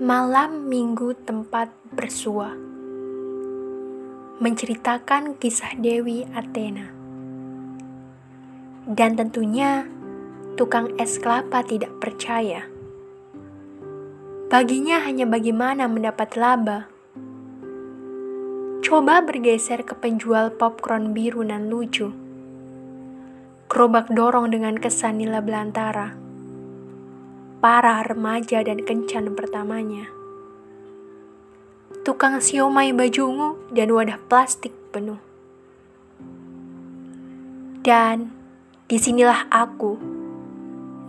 Malam Minggu Tempat Bersua. Menceritakan kisah Dewi Athena. Dan tentunya tukang es kelapa tidak percaya. Baginya hanya bagaimana mendapat laba. Coba bergeser ke penjual popcorn biru dan lucu. Gerobak dorong dengan kesan nila belantara para remaja dan kencan pertamanya. Tukang siomay baju ungu dan wadah plastik penuh. Dan di sinilah aku,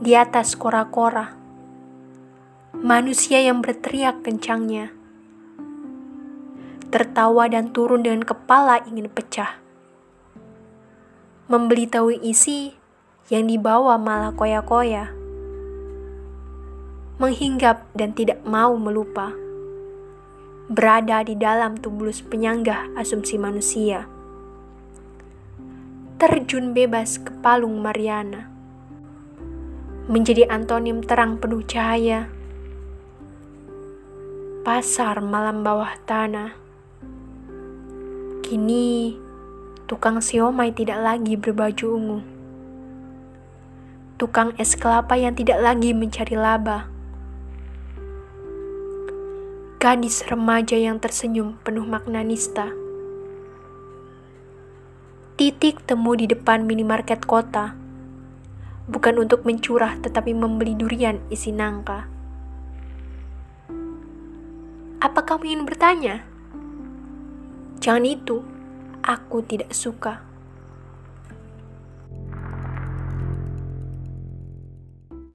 di atas kora-kora, manusia yang berteriak kencangnya, tertawa dan turun dengan kepala ingin pecah. Membeli tahu isi yang dibawa malah koya-koya menghinggap dan tidak mau melupa. Berada di dalam tubulus penyanggah asumsi manusia. Terjun bebas ke palung Mariana. Menjadi antonim terang penuh cahaya. Pasar malam bawah tanah. Kini tukang siomay tidak lagi berbaju ungu tukang es kelapa yang tidak lagi mencari laba gadis remaja yang tersenyum penuh makna nista. Titik temu di depan minimarket kota, bukan untuk mencurah tetapi membeli durian isi nangka. Apa kamu ingin bertanya? Jangan itu, aku tidak suka.